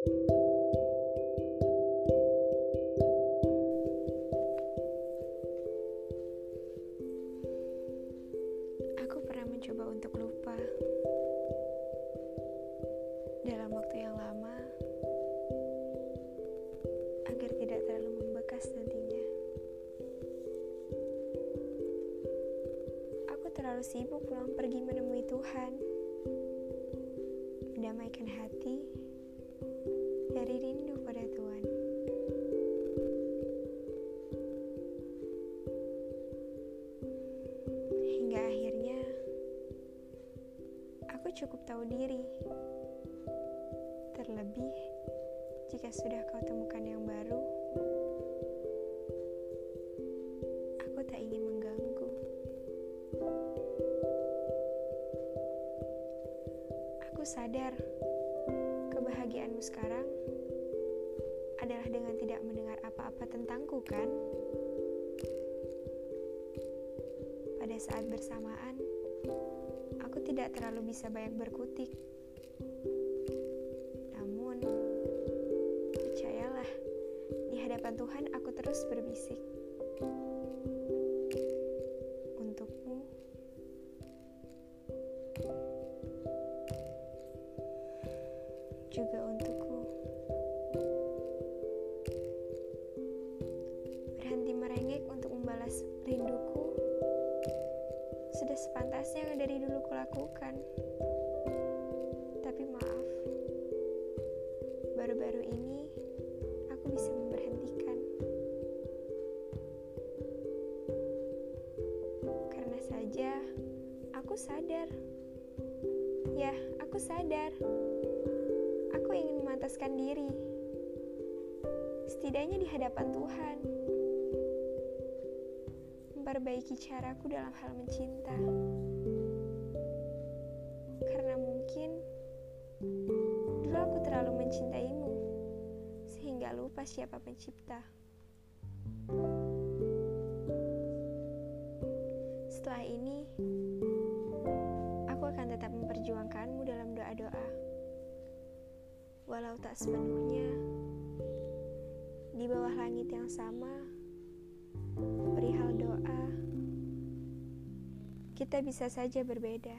Aku pernah mencoba untuk lupa. Dalam waktu yang lama agar tidak terlalu membekas nantinya. Aku terlalu sibuk pulang pergi menemui Tuhan, mendamaikan hati Hingga akhirnya aku cukup tahu diri. Terlebih jika sudah kau temukan yang baru, aku tak ingin mengganggu. Aku sadar kebahagiaanmu sekarang adalah dengan tidak mendengar apa-apa tentangku, kan? Pada saat bersamaan, aku tidak terlalu bisa banyak berkutik. Namun, percayalah, di hadapan Tuhan aku terus berbisik. Untukmu, juga untukku. Sudah sepantasnya dari dulu kulakukan. Tapi maaf, baru-baru ini aku bisa memberhentikan. Karena saja aku sadar. Ya, aku sadar. Aku ingin memantaskan diri. Setidaknya di hadapan Tuhan memperbaiki caraku dalam hal mencinta. Karena mungkin dulu aku terlalu mencintaimu sehingga lupa siapa pencipta. Setelah ini, aku akan tetap memperjuangkanmu dalam doa-doa. Walau tak sepenuhnya di bawah langit yang sama, kita bisa saja berbeda.